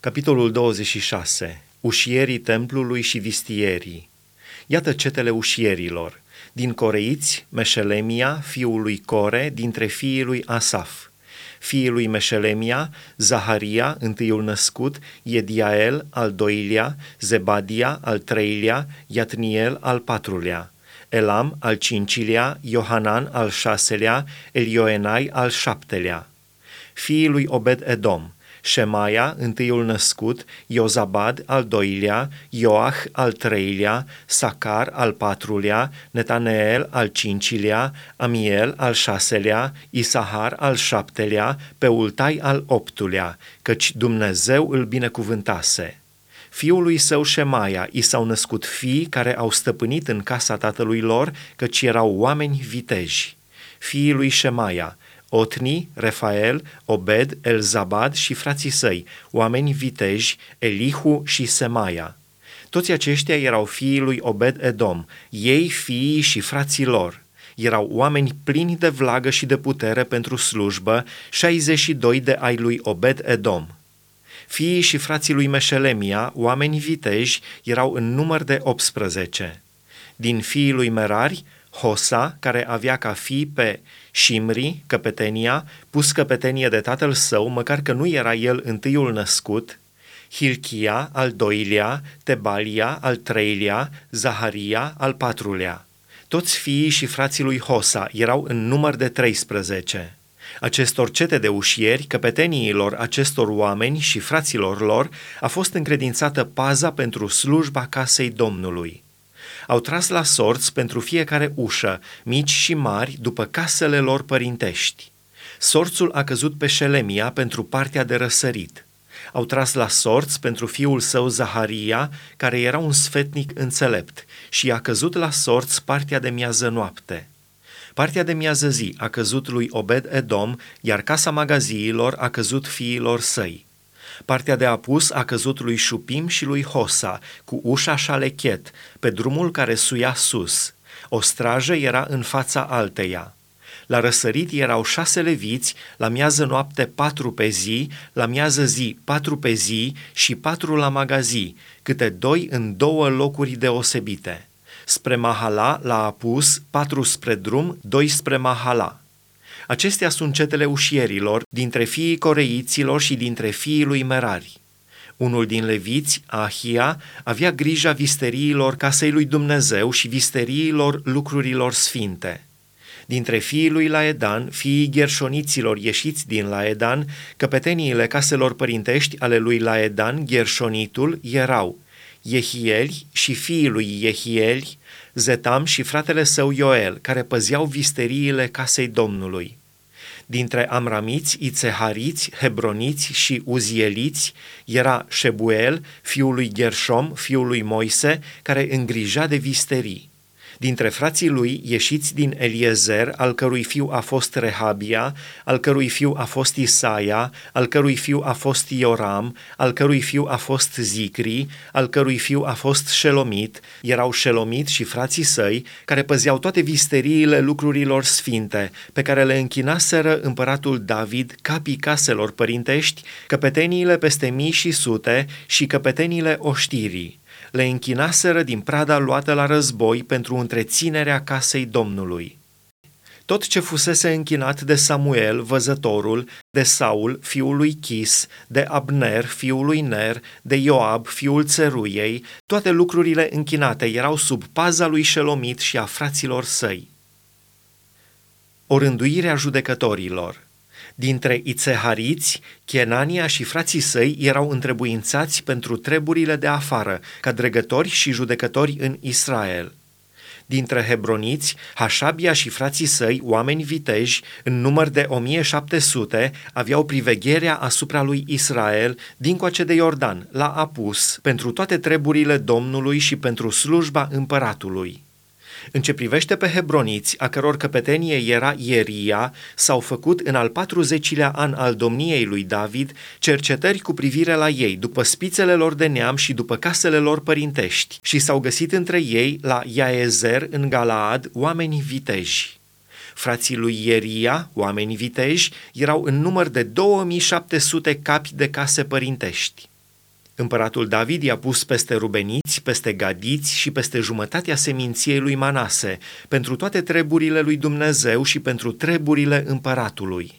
Capitolul 26. Ușierii templului și vistierii. Iată cetele ușierilor. Din coreiți, Meșelemia, fiul lui Core, dintre fiii lui Asaf. Fiii lui Meșelemia, Zaharia, întâiul născut, Ediael, al doilea, Zebadia, al treilea, Iatniel, al patrulea. Elam, al cincilea, Iohanan, al șaselea, Elioenai, al șaptelea. Fiii lui Obed Edom, Shemaia, întâiul născut, Iozabad, al doilea, Ioach, al treilea, Sacar, al patrulea, Netaneel, al cincilea, Amiel, al șaselea, Isahar, al șaptelea, Peultai, al optulea, căci Dumnezeu îl binecuvântase. Fiului său Shemaia i s-au născut fii care au stăpânit în casa tatălui lor, căci erau oameni viteji. Fiii lui Shemaia, Otni, Refael, Obed, Elzabad și frații săi, oameni viteji, Elihu și Semaia. Toți aceștia erau fiii lui Obed Edom, ei fiii și frații lor. Erau oameni plini de vlagă și de putere pentru slujbă, 62 de ai lui Obed Edom. Fiii și frații lui Meșelemia, oameni viteji, erau în număr de 18. Din fiii lui Merari, Hosa, care avea ca fi pe Shimri, căpetenia, pus căpetenie de tatăl său, măcar că nu era el întâiul născut, Hilchia, al doilea, Tebalia, al treilea, Zaharia, al patrulea. Toți fiii și frații lui Hosa erau în număr de 13. Acestor cete de ușieri, căpeteniilor acestor oameni și fraților lor, a fost încredințată paza pentru slujba casei Domnului. Au tras la sorți pentru fiecare ușă, mici și mari, după casele lor părintești. Sorțul a căzut pe Șelemia pentru partea de răsărit. Au tras la sorți pentru fiul său Zaharia, care era un sfetnic înțelept, și a căzut la sorți partea de miază noapte. Partea de miază zi a căzut lui Obed Edom, iar casa magaziilor a căzut fiilor săi. Partea de apus a căzut lui Șupim și lui Hosa, cu ușa șalechet, pe drumul care suia sus. O strajă era în fața alteia. La răsărit erau șase leviți, la miază noapte patru pe zi, la miază zi patru pe zi și patru la magazii, câte doi în două locuri deosebite. Spre Mahala la apus, patru spre drum, doi spre Mahala. Acestea sunt cetele ușierilor, dintre fiii coreiților și dintre fiii lui Merari. Unul din leviți, Ahia, avea grija visteriilor casei lui Dumnezeu și visteriilor lucrurilor sfinte. Dintre fiii lui Laedan, fiii gherșoniților ieșiți din Laedan, căpeteniile caselor părintești ale lui Laedan, gherșonitul, erau Jehieli și fiii lui Jehieli, Zetam și fratele său Ioel, care păzeau visteriile casei Domnului. Dintre amramiți, ițehariți, hebroniți și uzieliți era Shebuel, fiul lui Gershom, fiul lui Moise, care îngrija de visterii dintre frații lui ieșiți din Eliezer, al cărui fiu a fost Rehabia, al cărui fiu a fost Isaia, al cărui fiu a fost Ioram, al cărui fiu a fost Zicri, al cărui fiu a fost Shelomit, erau Shelomit și frații săi, care păzeau toate visteriile lucrurilor sfinte, pe care le închinaseră împăratul David, capii caselor părintești, căpeteniile peste mii și sute și căpeteniile oștirii le închinaseră din prada luată la război pentru întreținerea casei Domnului. Tot ce fusese închinat de Samuel, văzătorul, de Saul, fiul lui Chis, de Abner, fiul lui Ner, de Ioab, fiul țeruiei, toate lucrurile închinate erau sub paza lui Shelomit și a fraților săi. O rânduire a judecătorilor – Dintre ițehariți, Chenania și frații săi erau întrebuințați pentru treburile de afară, ca dregători și judecători în Israel. Dintre hebroniți, Hașabia și frații săi, oameni viteji, în număr de 1700, aveau privegherea asupra lui Israel, dincoace de Iordan, la Apus, pentru toate treburile Domnului și pentru slujba împăratului. În ce privește pe hebroniți, a căror căpetenie era Ieria, s-au făcut în al 40-lea an al domniei lui David cercetări cu privire la ei, după spițele lor de neam și după casele lor părintești, și s-au găsit între ei, la Iaezer, în Galaad, oameni viteji. Frații lui Ieria, oameni viteji, erau în număr de 2700 capi de case părintești. Împăratul David i-a pus peste rubeniți, peste gadiți și peste jumătatea seminției lui Manase, pentru toate treburile lui Dumnezeu și pentru treburile împăratului.